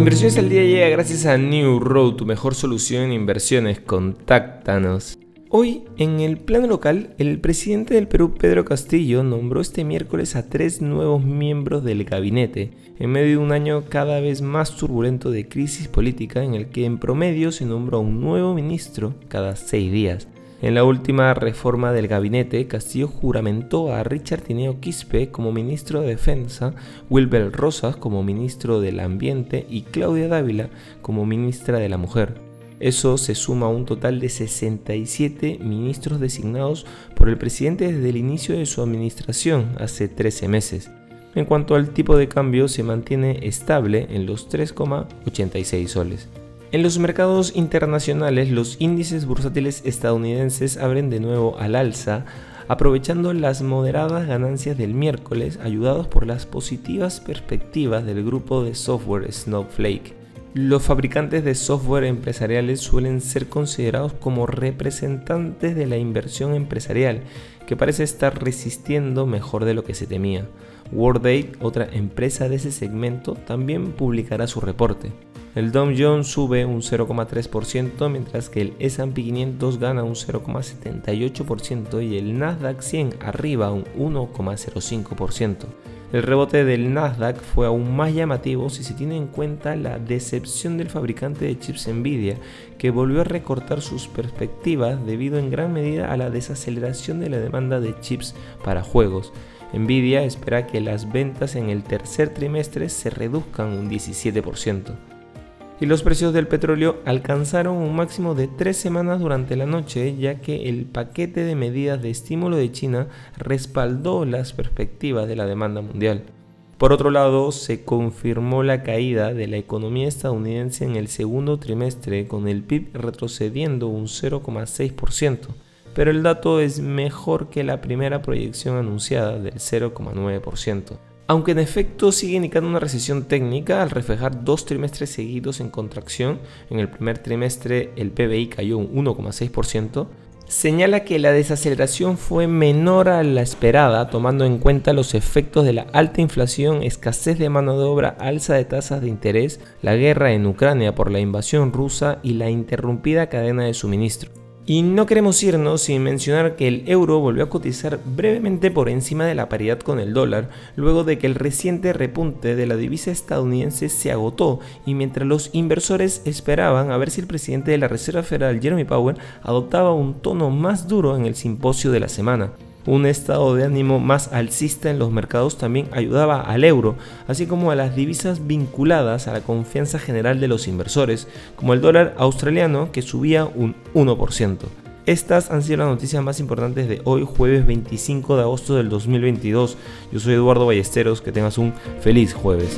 Inversiones al día llega gracias a New Road, tu mejor solución en inversiones. Contáctanos. Hoy, en el plano local, el presidente del Perú, Pedro Castillo, nombró este miércoles a tres nuevos miembros del gabinete, en medio de un año cada vez más turbulento de crisis política en el que en promedio se nombró a un nuevo ministro cada seis días. En la última reforma del gabinete, Castillo juramentó a Richard Tineo Quispe como ministro de Defensa, Wilber Rosas como ministro del Ambiente y Claudia Dávila como ministra de la Mujer. Eso se suma a un total de 67 ministros designados por el presidente desde el inicio de su administración, hace 13 meses. En cuanto al tipo de cambio, se mantiene estable en los 3,86 soles. En los mercados internacionales, los índices bursátiles estadounidenses abren de nuevo al alza, aprovechando las moderadas ganancias del miércoles, ayudados por las positivas perspectivas del grupo de software Snowflake. Los fabricantes de software empresariales suelen ser considerados como representantes de la inversión empresarial, que parece estar resistiendo mejor de lo que se temía. Workday, otra empresa de ese segmento, también publicará su reporte. El Dow Jones sube un 0,3%, mientras que el S&P 500 gana un 0,78% y el Nasdaq 100 arriba un 1,05%. El rebote del Nasdaq fue aún más llamativo si se tiene en cuenta la decepción del fabricante de chips Nvidia, que volvió a recortar sus perspectivas debido en gran medida a la desaceleración de la demanda de chips para juegos. Nvidia espera que las ventas en el tercer trimestre se reduzcan un 17% y los precios del petróleo alcanzaron un máximo de tres semanas durante la noche, ya que el paquete de medidas de estímulo de China respaldó las perspectivas de la demanda mundial. Por otro lado, se confirmó la caída de la economía estadounidense en el segundo trimestre, con el PIB retrocediendo un 0,6%, pero el dato es mejor que la primera proyección anunciada del 0,9% aunque en efecto sigue indicando una recesión técnica al reflejar dos trimestres seguidos en contracción, en el primer trimestre el PBI cayó un 1,6%, señala que la desaceleración fue menor a la esperada, tomando en cuenta los efectos de la alta inflación, escasez de mano de obra, alza de tasas de interés, la guerra en Ucrania por la invasión rusa y la interrumpida cadena de suministro. Y no queremos irnos sin mencionar que el euro volvió a cotizar brevemente por encima de la paridad con el dólar, luego de que el reciente repunte de la divisa estadounidense se agotó y mientras los inversores esperaban a ver si el presidente de la Reserva Federal, Jeremy Powell, adoptaba un tono más duro en el simposio de la semana. Un estado de ánimo más alcista en los mercados también ayudaba al euro, así como a las divisas vinculadas a la confianza general de los inversores, como el dólar australiano que subía un 1%. Estas han sido las noticias más importantes de hoy, jueves 25 de agosto del 2022. Yo soy Eduardo Ballesteros, que tengas un feliz jueves.